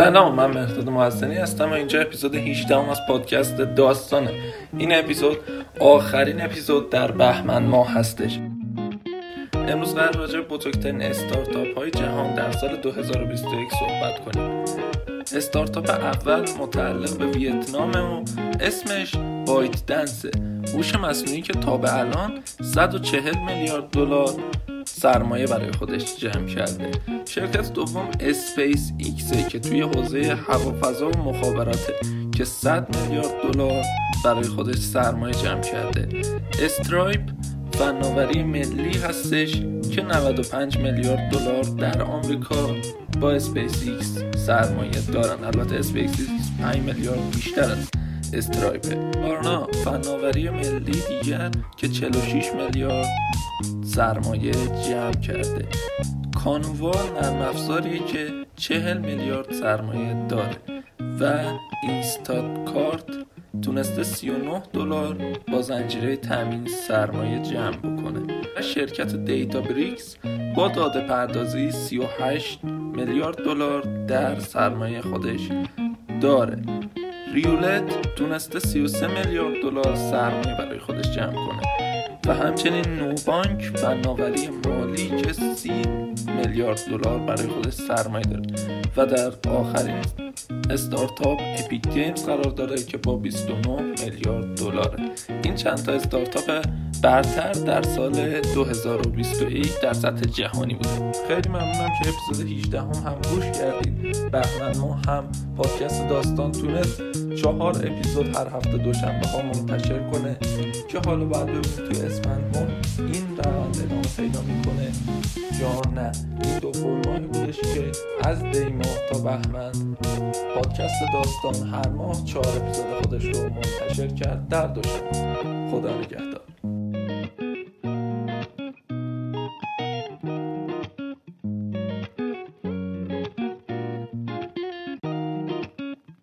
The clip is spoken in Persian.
سلام من مهداد محسنی هستم و اینجا اپیزود 18 هم از پادکست داستانه. این اپیزود آخرین اپیزود در بهمن ماه هستش. امروز قرار راجع به بزرگترین استارتاپ های جهان در سال 2021 صحبت کنیم. استارتاپ اول متعلق به ویتنام و اسمش بایت دنسه. هوش مصنوعی که تا به الان 140 میلیارد دلار سرمایه برای خودش جمع کرده. شرکت دوم اسپیس ایکسه که توی حوزه هوافضا و مخابراته که 100 میلیارد دلار برای خودش سرمایه جمع کرده. Stripe فناوری مالی هستش که 95 میلیارد دلار در آمریکا با اسپیس ایکس سرمایه دارن. البته اسپیس ایکس 5 میلیارد بیشتر Stripe. Klarna فناوری مالی دیگر که 46 میلیارد سرمایه جمع کرده. کانوا نرم افزاریه که 40 میلیارد سرمایه داره. و اینستات کارت تونسته 39 دلار با زنجیره تامین سرمایه جمع بکنه. و شرکت دیتا بریکس با داده پردازی 38 میلیارد دلار در سرمایه خودش داره. Revolut تونسته 33 میلیارد دلار سرمایه برای خودش جمع کنه. و همچنین Nubank فناوری مالی که 30 میلیارد دلار برای خودش سرمایه داره. و در آخرین استارتاپ Epic Games قرار داره که با 29 میلیارد دلاره. این چند تا استارتاپ برتر در سال 2021 در سطح جهانی بوده. خیلی ممنونم که اپیزود 18 هم, هم گوش کردید. بهمن ما هم پادکست داستان تونست چهار اپیزود هر هفته دوشنبه ها منتشر کنه که حالا باید ببینید توی اسفند ما این روند ادامه پیدا می‌کنه یا نه. این دو فرمایی بودش که از دی ماه تا بهمن پادکست داستان هر ماه چهار اپیزود خودش رو منتشر کرد در دوشنبه. خدا نگهدار.